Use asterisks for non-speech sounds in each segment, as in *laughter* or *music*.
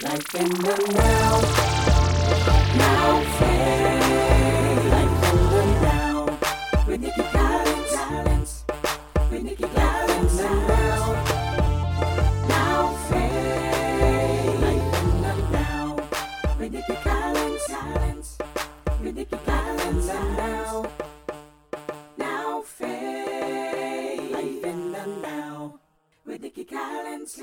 Life in the now. Now phase. Life in the now. With Nikki Collins. With Nikki Collins now. Now phase. Life in the now. With Nikki Collins. With Nikki Collins now. Now phase. Life in the now. With Nikki Collins.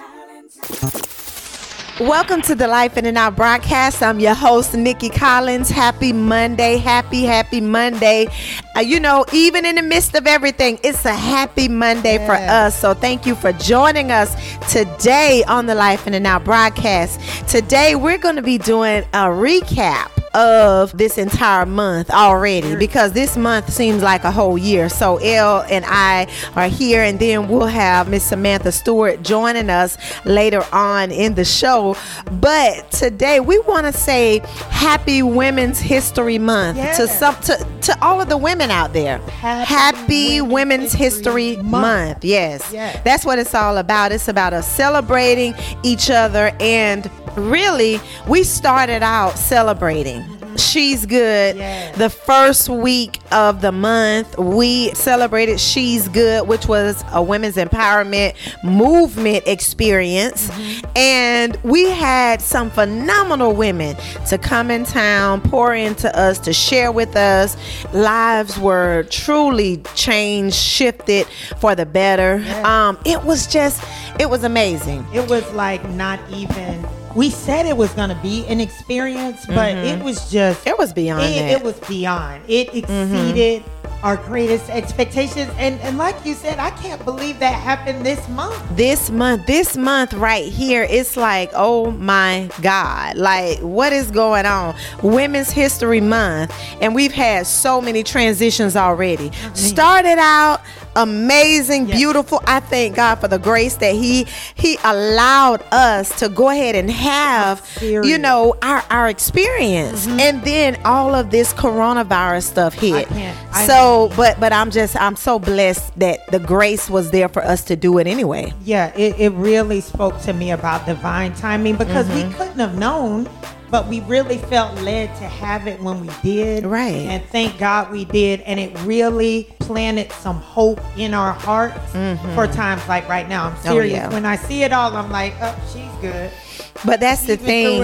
Welcome to the Life in the Now broadcast. I'm your host, Nikki Collins. Happy Monday. Happy, happy Monday. Uh, you know, even in the midst of everything, it's a happy Monday for us. So thank you for joining us today on the Life in the Now broadcast. Today, we're going to be doing a recap of this entire month already because this month seems like a whole year. So Elle and I are here, and then we'll have Miss Samantha Stewart joining us later on in the show. But today we want to say Happy Women's History Month to some to, to all of the women out there. Happy Women's, Women's History, History Month. Month. Yes. Yes. That's what it's all about. It's about us celebrating each other and really we started out celebrating. She's good. Yes. The first week of the month, we celebrated She's Good, which was a women's empowerment movement experience. And we had some phenomenal women to come in town, pour into us, to share with us. Lives were truly changed, shifted for the better. Um, it was just, it was amazing. It was like not even. We said it was going to be an experience, but it was just. Mm-hmm. It was beyond it. Mm-hmm. it was beyond. It exceeded our greatest expectations, and and like you said, I can't believe that happened this month. this month this month right here it's like oh my god like what is going on women's history month and we've had so many transitions already started out amazing Yes. beautiful i thank god for the grace that he he allowed us to go ahead and have you know our our experience and then all of this coronavirus stuff hit can't- I so but but i'm just i'm so blessed that the grace was there for us to do it anyway Yeah, it, it really spoke to me about divine timing because we Mm-hmm. couldn't have known, but we really felt led to have it when we did. Right. And thank God we did. And it really planted some hope in our hearts for times like right now. I'm Mm-hmm. Oh, serious. yeah. When I see it all, I'm like, oh, she's good. But that's the thing.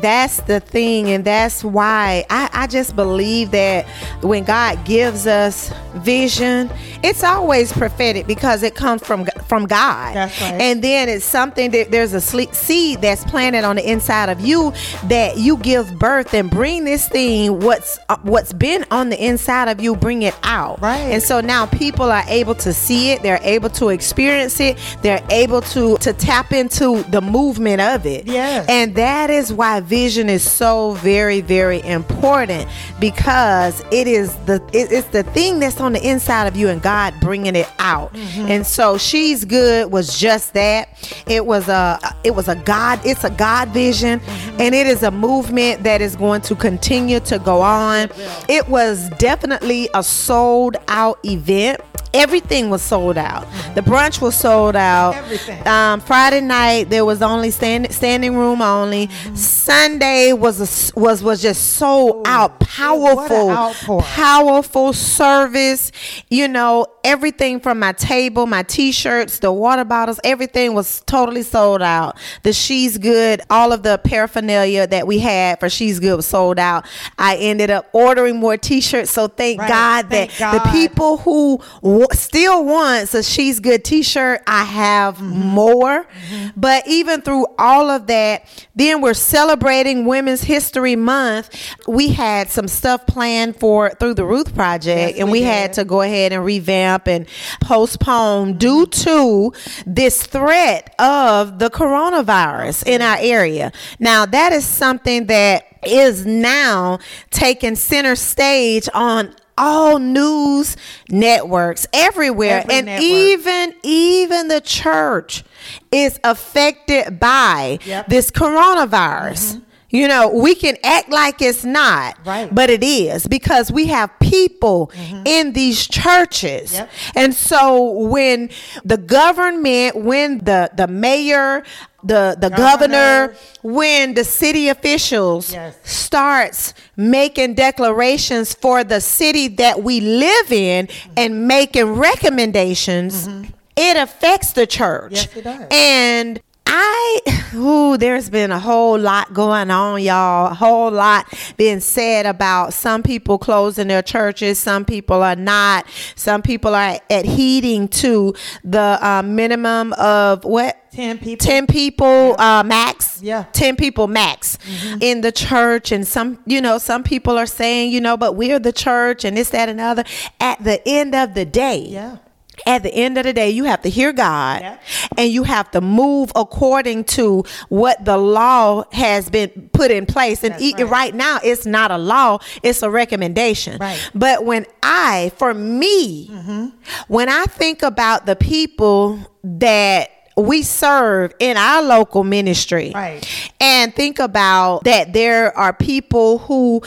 That's the thing, and that's why I, I just believe that when God gives us vision, it's always prophetic because it comes from from God. That's right. And then it's something that there's a seed that's planted on the inside of you that you give birth and bring this thing what's uh, what's been on the inside of you, bring it out. Right. And so now people are able to see it. They're able to experience it. They're able to to tap into the movement of it. Yes. And that is why vision is so very, very important because it is the it- it's the thing that's on the inside of you and God bringing it out. And so she's good was just that. It was a it was a God. It's a God vision, and it is a movement that is going to continue to go on. It was definitely a sold out event. Everything was sold out. The brunch was sold out. Everything. Um, Friday night there was only stand, standing room only. Sunday was a was was just sold out. Powerful, powerful service. You know everything from my table, my t-shirts, the water bottles, everything was totally sold out. The She's Good, all of the paraphernalia that we had for She's Good was sold out. I ended up ordering more t-shirts. So thank Right. God Thank that the people who w- still wants a she's good t-shirt i have mm-hmm. more mm-hmm. but even through all of that then we're celebrating women's history month we had some stuff planned for through the ruth project Yes, and we we had to go ahead and revamp and postpone due to this threat of the coronavirus in our area now that is something that is now taking center stage on all news networks everywhere Every and network. even even the church is affected by Yep. Mm-hmm. this coronavirus you know we can act like it's not Right. but it is because we have people mm-hmm. in these churches Yep. and so when the government when the the mayor the the Governor. governor, when the city officials Yes. starts making declarations for the city that we live in mm-hmm. and making recommendations, mm-hmm. it affects the church. Yes, it does. And I, ooh, there's been a whole lot going on, y'all. A whole lot being said about some people closing their churches, some people are not. Some people are adhering to the uh, minimum of what? 10 people. 10 people uh, max. Yeah. Mm-hmm. 10 people max in the church. And some, you know, some people are saying, you know, but we're the church and this, that, and other. At the end of the day, Yeah. At the end of the day, you have to hear God and you have to move according to what the law has been put in place. And e- right. right now, it's not a law, it's a recommendation. Right. But when I, for me, Mm-hmm. when I think about the people that we serve in our local ministry Right. and think about that there are people who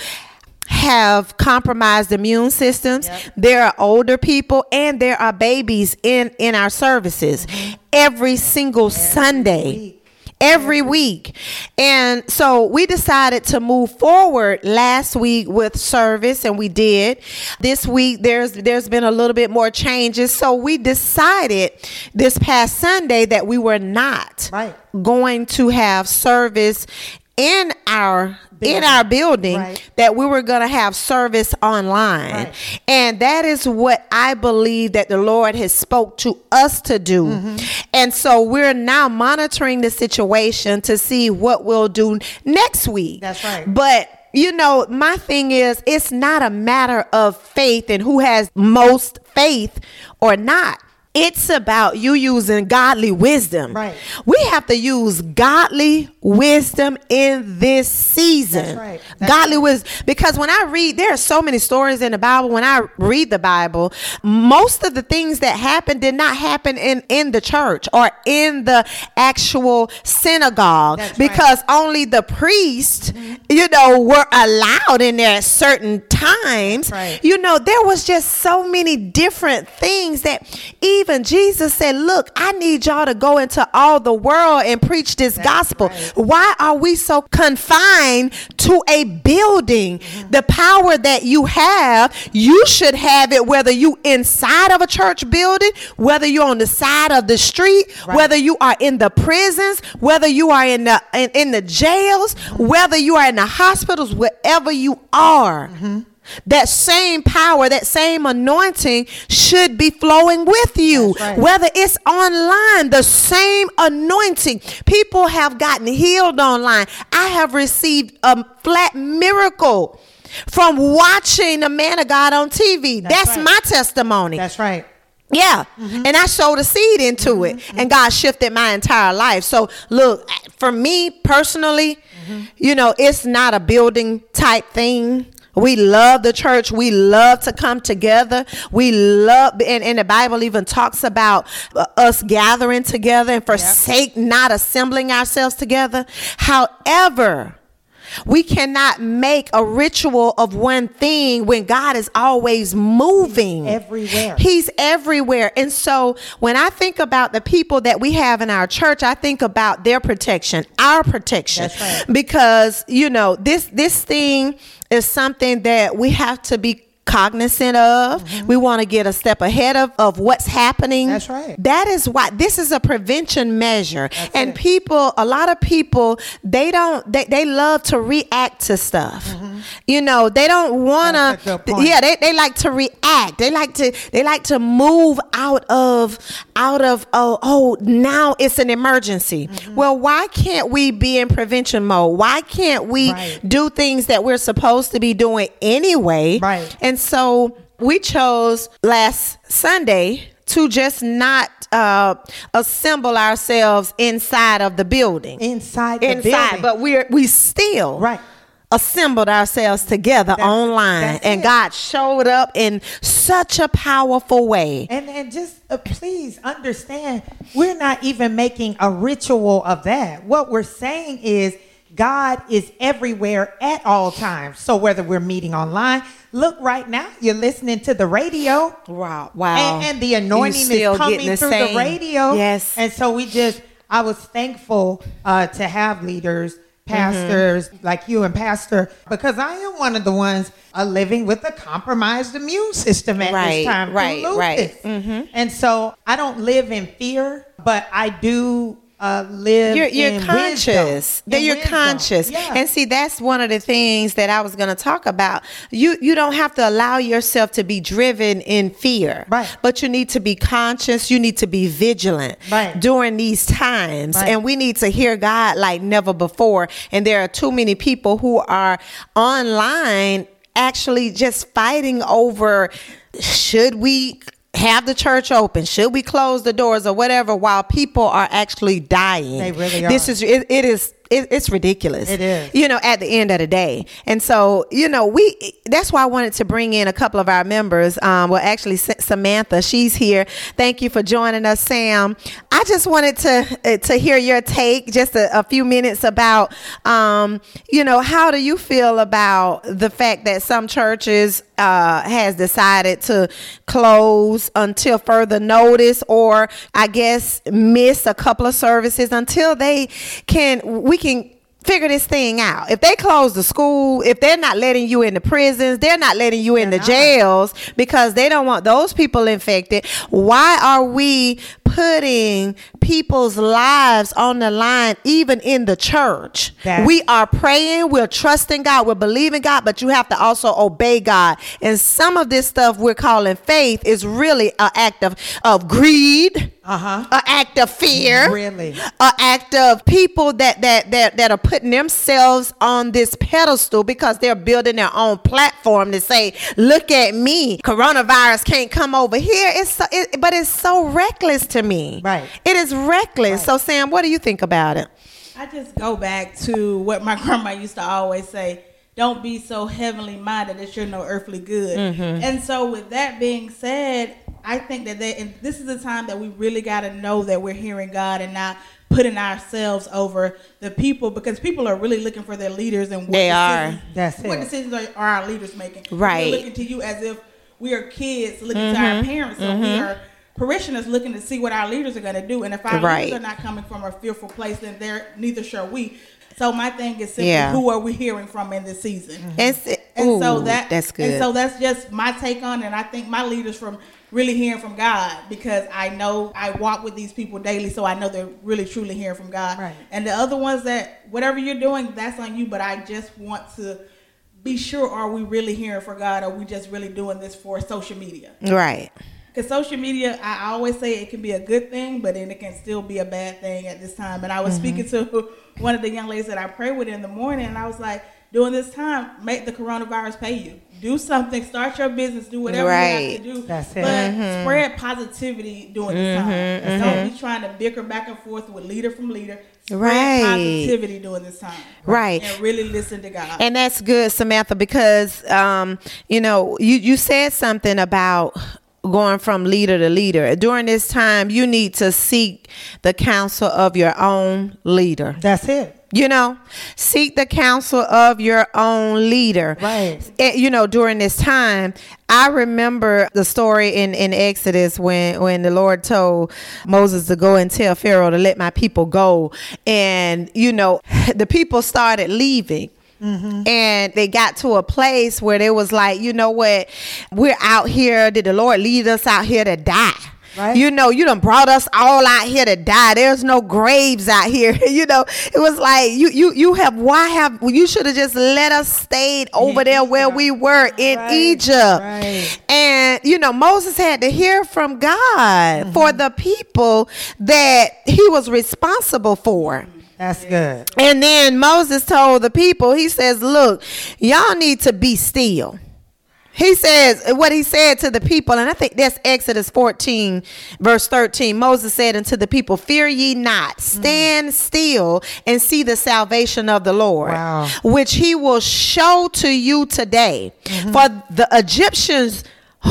have compromised immune systems Yep. there are older people and there are babies in in our services every single sunday Mm-hmm. week. every week and so we decided to move forward last week with service and we did this week there's there's been a little bit more changes so we decided this past sunday that we were not Right. going to have service in our in our building Right. that we were going to have service online Right. and that is what i believe that the lord has spoke to us to do Mm-hmm. and so we're now monitoring the situation to see what we'll do next week That's right. but you know my thing is it's not a matter of faith and who has most faith or not it's about you using godly wisdom. Right. We have to use godly wisdom in this season. That's right. That's godly wisdom. Because when I read, there are so many stories in the Bible. When I read the Bible, most of the things that happened did not happen in, in the church or in the actual synagogue That's right. because only the priests, mm-hmm. you know, were allowed in there at certain times. Right. You know, there was just so many different things that even Jesus said, Look, I need y'all to go into all the world and preach this gospel. right. Why are we so confined to a building? Mm-hmm. The power that you have, you should have it whether you inside of a church building, whether you're on the side of the street, Right. whether you are in the prisons, whether you are in the in, in the jails, Mm-hmm. whether you are in the hospitals, wherever you are. Mm-hmm. That same power, that same anointing should be flowing with you. Right. Whether it's online, the same anointing. People have gotten healed online. I have received a flat miracle from watching a man of God on TV. That's That's, right. my testimony. That's right. Yeah. Mm-hmm. And I sowed a seed into it and God shifted my entire life. So look, for me personally, Mm-hmm. you know, it's not a building type thing. We love the church. We love to come together. We love, and, and the Bible even talks about uh, us gathering together and forsake not assembling ourselves together. However, we cannot make a ritual of one thing when God is always moving Everywhere. He's everywhere. And so when I think about the people that we have in our church, I think about their protection, our protection. Right. Because, you know, this this thing is something that we have to be cognizant of. We want to get a step ahead of, of what's happening. Mm-hmm. That's right. That is why this is a prevention measure. and it. people, a lot of people, they don't they, they love to react to stuff. You know, they don't want Mm-hmm. That's to yeah, they, they like to react. They like to they like to move out of out of oh oh now it's an emergency. Mm-hmm. Well, why can't we be in prevention mode? Why can't we Right. do things that we're supposed to be doing anyway? Right. And so we chose last Sunday to just not uh, assemble ourselves inside of the building. Inside the inside, building. but we're we still Right. assembled ourselves together That's- online that's and it. God showed up in such a powerful way. And and just uh, please understand, we're not even making a ritual of that. What we're saying is God is everywhere at all times. So whether we're meeting online, look right now, you're listening to the radio. Wow. Wow. And, and the anointing is coming the through same- the radio. Yes. And so we just I was thankful uh, to have leaders, pastors like you and pastor, because I am one of the ones uh, living with a compromised immune system at Right, this time. through right, right. lupus. And so I don't live in fear, but I do uh, live you're, you're in conscious wisdom. that you're wisdom. conscious Yeah. and see that's one of the things that i was going to talk about you you don't have to allow yourself to be driven in fear Right. but you need to be conscious you need to be vigilant Right. during these times Right. and we need to hear god like never before and there are too many people who are online actually just fighting over should we have the church open? Should we close the doors or whatever while people are actually dying? They really this is it, it is it, it's ridiculous. It is. you know at the end of the day. And so you know we that's why i wanted to bring in a couple of our members. Um well actually samantha she's here. Thank you for joining us sam. I just wanted to uh, to hear your take just a, a few minutes about um you know how do you feel about the fact that some churches uh has decided to close until further notice or i guess miss a couple of services until they can we can figure this thing out. If they close the school, if they're not letting you in the prisons, they're not letting you in the They're not. jails because they don't want those people infected. Why are we putting people's lives on the line even in the church? That's- we are praying, we're trusting God, we're believing God, but you have to also obey God. And some of this stuff we're calling faith is really an act of, of greed, Uh-huh. an act of fear, Really? an act of people that that that that are putting themselves on this pedestal because they're building their own platform to say, "Look at me, coronavirus can't come over here." It's so, it, but it's so reckless to me. Right. It is reckless. So, Sam, what do you think about it? I just go back to what my *laughs* grandma used to always say don't be so heavenly minded that you're no earthly good. And so, with that being said, I think that they, and this is the time that we really got to know that we're hearing God and not putting ourselves over the people because people are really looking for their leaders and what They are. decisions, That's what it. decisions are, are our leaders making. Right. We're looking to you as if we are kids looking to our mm-hmm. parents, so we mm-hmm. are parishioners looking to see what our leaders are going to do. And if our Right. leaders are not coming from a fearful place, then they're neither shall we. So my thing is simply Yeah. who are we hearing from in this season? And, s- And so ooh, that that's good. And so that's just my take on it. And I think my leaders from really hearing from God because I know I walk with these people daily, so I know they're really truly hearing from God. Right. And the other ones that whatever you're doing, that's on you. But I just want to be sure: are we really hearing for God? Or are we just really doing this for social media? right. Because social media, I always say it can be a good thing, but then it can still be a bad thing at this time. And I was speaking mm-hmm. to one of the young ladies that I pray with in the morning, and I was like, during this time, make the coronavirus pay you. Do something, start your business, do whatever you Right. have to do. That's it. But mm-hmm. spread positivity during this time. Mm-hmm, don't mm-hmm. be trying to bicker back and forth with leader from leader. Spread Right. positivity during this time. Right. And really listen to God. And that's good, Samantha, because um, you know, you you said something about going from leader to leader. During this time, you need to seek the counsel of your own leader. That's it. You know, seek the counsel of your own leader. Right. You know, during this time, I remember the story in, in Exodus when, when the Lord told Moses to go and tell Pharaoh to let my people go. And, you know, *laughs* the people started leaving. Mm-hmm. And they got to a place where they was like, you know what? We're out here. Did the Lord lead us out here to die? Right. You know, you done brought us all out here to die. There's no graves out here. *laughs* you know, it was like you you you have why have you should have just let us stayed over there where we were in Right, Egypt. right. And you know, Moses had to hear from God Mm-hmm. for the people that he was responsible for. That's good. And then Moses told the people, he says, Look, y'all need to be still. He says what he said to the people, and I think that's Exodus 14, verse 13. Moses said unto the people, Fear ye not, mm. stand still and see the salvation of the Lord, Wow. which he will show to you today. Mm-hmm. For the Egyptians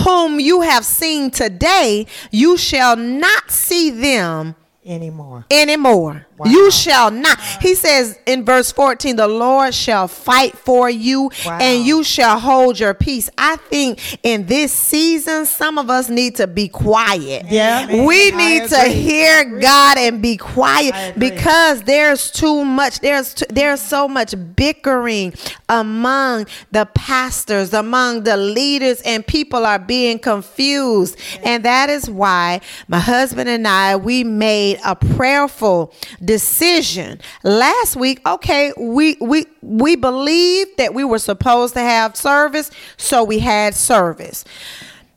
whom you have seen today, you shall not see them Anymore. anymore. You shall not. He says in verse 14, the Lord shall fight for you Wow. and you shall hold your peace. I think in this season, some of us need to be quiet. Yeah. We need to hear God and be quiet because there's too much. There's too, there's so much bickering among the pastors, among the leaders, and people are being confused. And that is why my husband and I we made a prayerful decision last week. Okay, we we we believed that we were supposed to have service, so we had service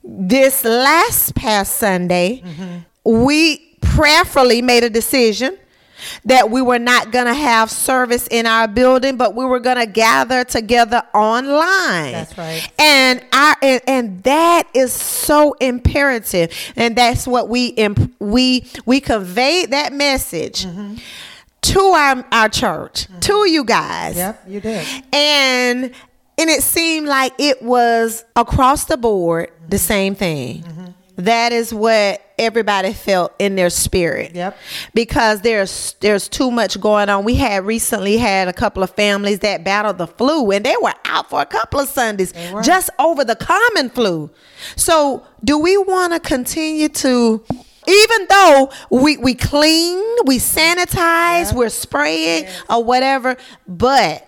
this last past Sunday, mm-hmm. we prayerfully made a decision that we were not going to have service in our building, but we were going to gather together online. That's right. And our and, and that is so imperative, and that's what we imp- we we conveyed that message mm-hmm. to our our church, mm-hmm. to you guys. Yep, you did. and and it seemed like it was across the board the mm-hmm. same thing. That is what everybody felt in their spirit. Yep. because there's there's too much going on. We had recently had a couple of families that battled the flu and they were out for a couple of sundays just over the common flu. So do we want to continue to even though we, we clean, we sanitize, we're spraying or whatever, but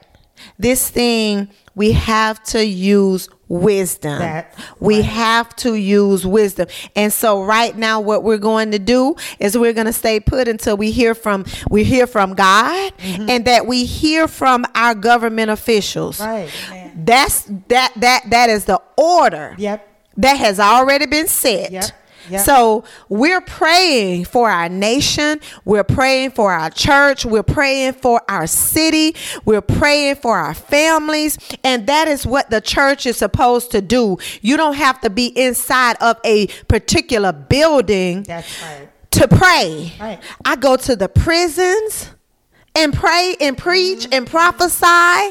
this thing we have to use wisdom. That's we right. have to use wisdom. And so right now what we're going to do is we're going to stay put until we hear from we hear from God Mm-hmm. and that we hear from our government officials. Right. That's that that that is the order Yep. that has already been set. Yep. Yep. So we're praying for our nation. We're praying for our church. We're praying for our city. We're praying for our families. And that is what the church is supposed to do. You don't have to be inside of a particular building That's right. to pray. Right. I go to the prisons and pray and preach and prophesy.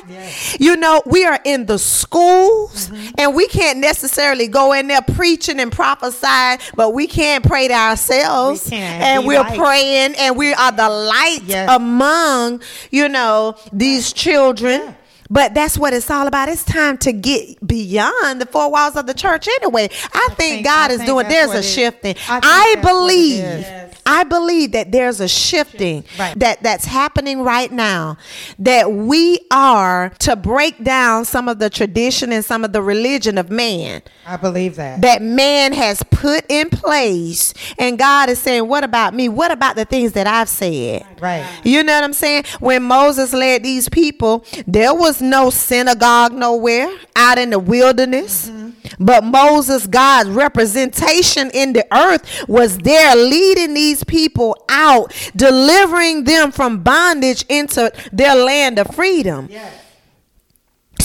Yes. You know, we are in the schools mm-hmm. and we can't necessarily go in there preaching and prophesying, but we can't pray to ourselves. We and we're light. praying and we are the light Yes. among, you know, these children. But that's what it's all about. It's time to get beyond the four walls of the church anyway. I, think, think- God I is think doing there's a it- shifting. I I, that's what it believe is. Yes. I believe that there's a shifting Right. that that's happening right now that we are to break down some of the tradition and some of the religion of man I believe that. that man has put in place and God is saying what about me what about the things that I've said Right. you know what I'm saying when Moses led these people there was no synagogue nowhere out in the wilderness mm-hmm. But Moses, God's representation in the earth, was there leading these people out, delivering them from bondage into their land of freedom. Yes.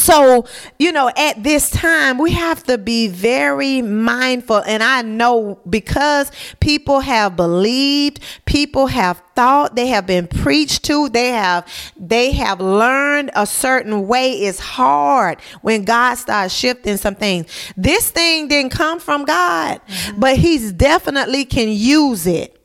So, you know, at this time, we have to be very mindful. And I know because people have believed, people have thought, they have been preached to, they have they have learned a certain way. It's hard when God starts shifting some things. This thing didn't come from God, mm-hmm. but He's definitely can use it.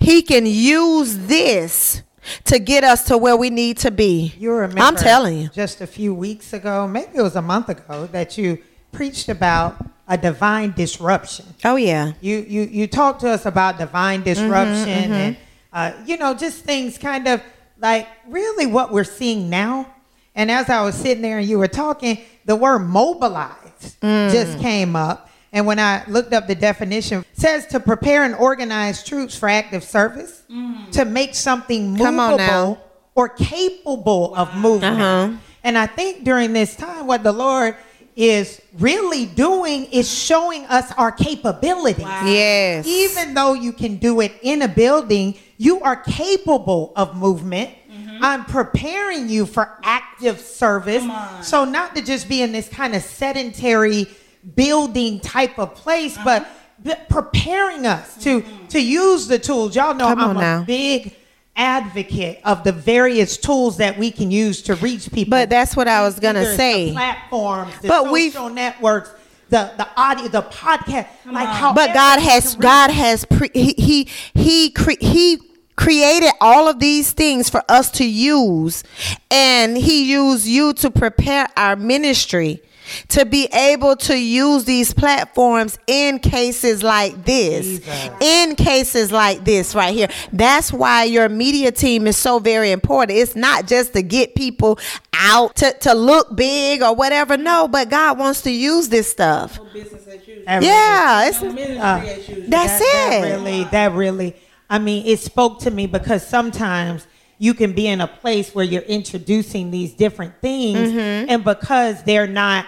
He can use this to get us to where we need to be. You remember I'm telling you. just a few weeks ago, maybe it was a month ago, that you preached about a divine disruption. Oh yeah. You you you talked to us about divine mm-hmm, disruption mm-hmm. and uh, you know just things kind of like really what we're seeing now. And as I was sitting there and you were talking, the word mobilized mm. just came up. And when I looked up the definition, it says to prepare and organize troops for active service, mm. to make something Come on now. movable or capable of uh-huh. movement. Uh-huh. And I think during this time, what the Lord is really doing is showing us our capabilities. Yes. Even though you can do it in a building, you are capable of movement. Mm-hmm. I'm preparing you for active service. So, not to just be in this kind of sedentary building type of place, uh-huh. but, but preparing us to, mm-hmm. to use the tools. Y'all know Come I'm a now. big advocate of the various tools that we can use to reach people. But that's what I was gonna Either say. The platforms, the But we've- social networks, the the audio, the podcast, like how. But God has God has pre- he he he cre- he created all of these things for us to use, and He used you to prepare our ministry to be able to use these platforms in cases like this. Jesus. In cases like this right here. That's why your media team is so very important. It's not just to get people out to, to look big or whatever. No, but God wants to use this stuff. No business as usual. That Yeah, it's No Uh, that's that, it. That really, that really, I mean, it spoke to me because sometimes you can be in a place where you're introducing these different things, Mm-hmm. and because they're not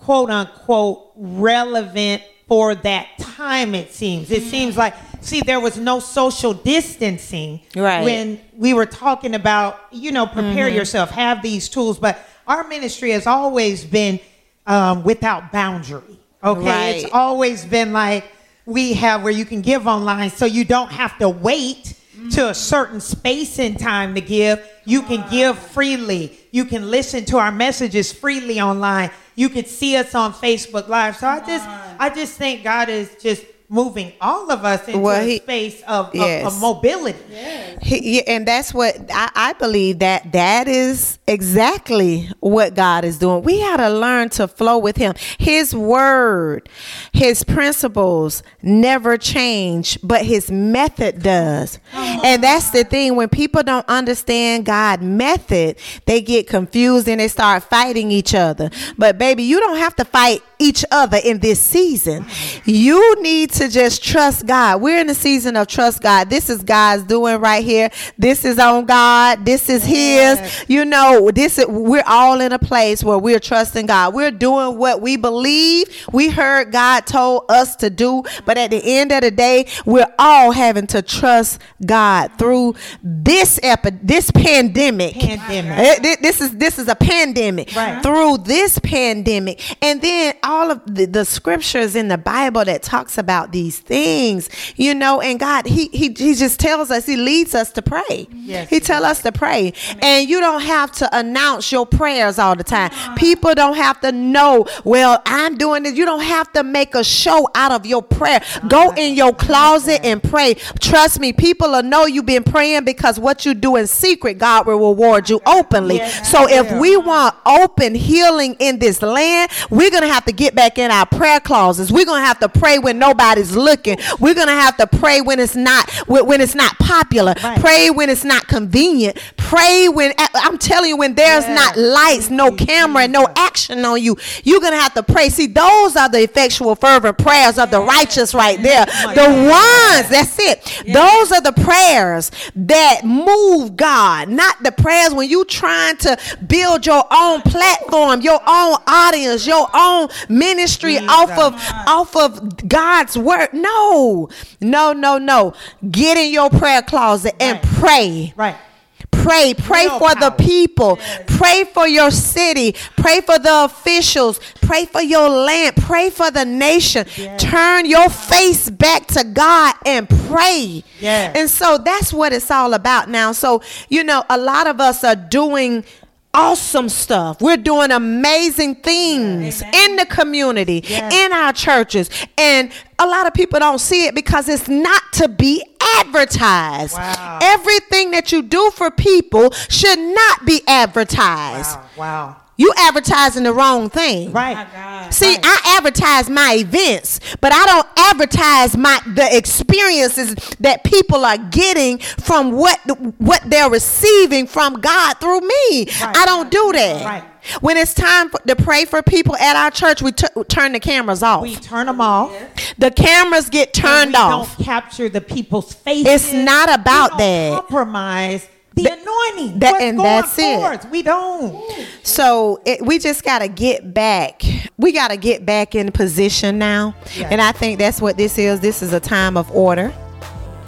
quote unquote relevant for that time, it seems. It seems like, see, there was no social distancing Right. Mm-hmm. when we were talking about, you know, prepare yourself, have these tools, but our ministry has always been um, without boundary. Okay. Right. It's always been like we have where you can give online so you don't have to wait to a certain space and time to give. You can give freely. You can listen to our messages freely online. You can see us on Facebook Live. So I just I just think God is just moving all of us into Well, a space of, of, Yes. of mobility. He, yeah, and that's what I, I believe that that is exactly what God is doing. We got to learn to flow with Him. His word, His principles never change, but His method does. And that's the thing. When people don't understand God's method, they get confused and they start fighting each other. But baby, you don't have to fight each other in this season. You need to just trust God. We're in the season of trust God. This is God's doing right here. This is on God. This is His. You know, this is we're all in a place where we're trusting God. We're doing what we believe. We heard God told us to do, but at the end of the day, we're all having to trust God through this epi- this pandemic. Pandemic. Eh, This is this is a pandemic Right. through this pandemic and then all of the, the scriptures in the bible that talks about these things you know and god he he, he just tells us he leads us to pray. Yes, he tell us to pray. And you don't have to announce your prayers all the time. People don't have to know well i'm doing this. You don't have to make a show out of your prayer. Go in your closet and pray. Trust me people will know you've been praying because what you do in secret god will reward you openly. Yes, so if we want open healing in this land, we're going to have to get back in our prayer closets. We're going to have to pray when nobody's looking. We're going to have to pray when it's not when it's not popular. Right. Pray when it's not convenient. Pray when eh, I'm telling you when there's Yes. not lights, no camera, no action on you. You're going to have to pray. See, those are the effectual fervent prayers of the righteous right there. The ones, that's it. Those are the prayers that move God, not the prayers when you trying to build your own platform, your own audience, your own ministry off of off of God's word. No. No, no, no. Get in your prayer closet and pray. Right. Pray, pray Real for the power. people. Pray for your city. Pray for the officials. Pray for your land. Pray for the nation. Turn your face back to God and pray. Yes. And so that's what it's all about now. So, you know, a lot of us are doing awesome stuff. We're doing amazing things in the community, Yes. in our churches. And a lot of people don't see it because it's not to be advertised. Wow. Everything that you do for people should not be advertised. Wow. Wow. You advertising the wrong thing. Right. My God. See, Right. I advertise my events, but I don't advertise my the experiences that people are getting from what what they're receiving from God through me. Right. I don't do that. Right. When it's time for, to pray for people at our church, we t- turn the cameras off. We turn them off. the cameras get turned off. Don't capture the people's faces. It's not about that. Compromise the That- anointing. that- and that's it. We don't. So it, we just got to get back. We got to get back in position now. Yes. And I think that's what this is. This is a time of order.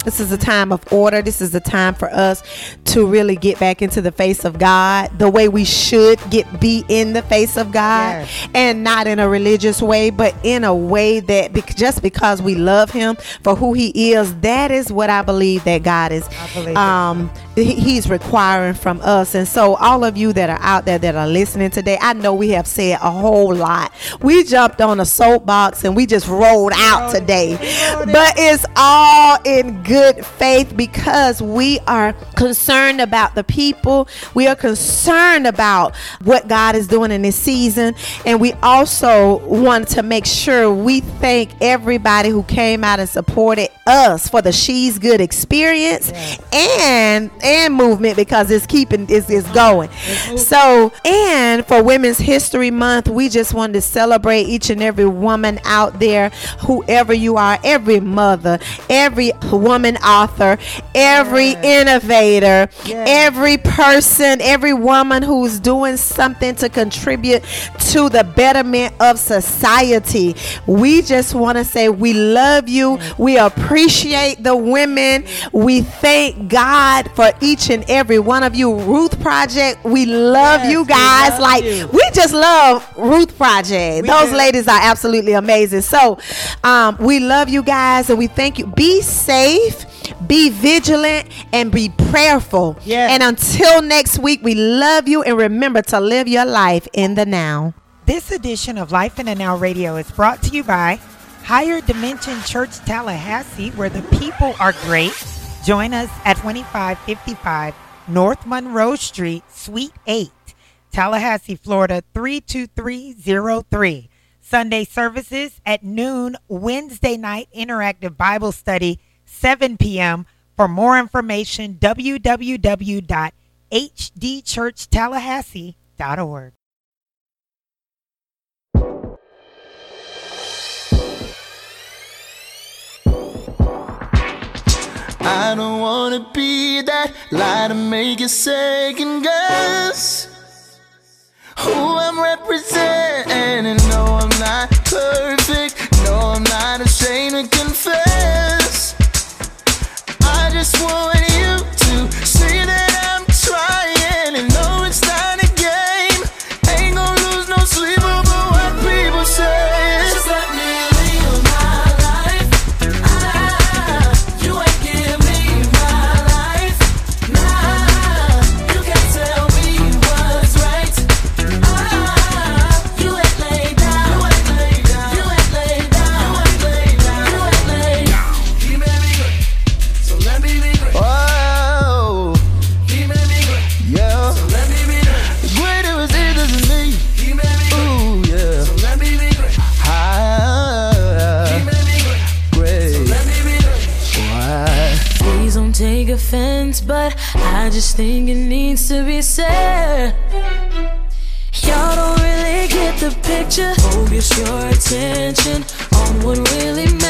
This is a time of order. This is a time for us to really get back into the face of God the way we should get be in the face of God Yes. and not in a religious way, but in a way that bec- just because we love him for who he is, that is what I believe that God is I believe um he's requiring from us. And so all of you that are out there that are listening today, I know we have said a whole lot. We jumped on a soapbox and we just rolled out today. But it's all in good faith because we are concerned about the people. We are concerned about what God is doing in this season. And we also want to make sure we thank everybody who came out and supported us for the She's Good experience and and movement because it's keeping is is going. Mm-hmm. So and for Women's History Month, we just wanted to celebrate each and every woman out there, whoever you are, every mother, every woman author, every innovator, every person, every woman who's doing something to contribute to the betterment of society. We just want to say we love you. We appreciate the women. We thank God for each and every one of you. Ruth Project, we love Yes, you we guys. love like you. we just love Ruth Project. We Those do. ladies are absolutely amazing. So, um, we love you guys and we thank you. Be safe, be vigilant, and be prayerful. Yes. And until next week, we love you and remember to live your life in the now. This edition of Life in the Now Radio is brought to you by Higher Dimension Church Tallahassee, where the people are great. Join us at 2555 North Monroe Street, Suite 8, Tallahassee, Florida 32303. Sunday services at noon, Wednesday night interactive Bible study 7 p.m. For more information, www.hdchurchtallahassee.org. I don't wanna be that lie to make you second guess who I'm representing. Offense, but I just think it needs to be said. Y'all don't really get the picture. Focus your attention on what really matters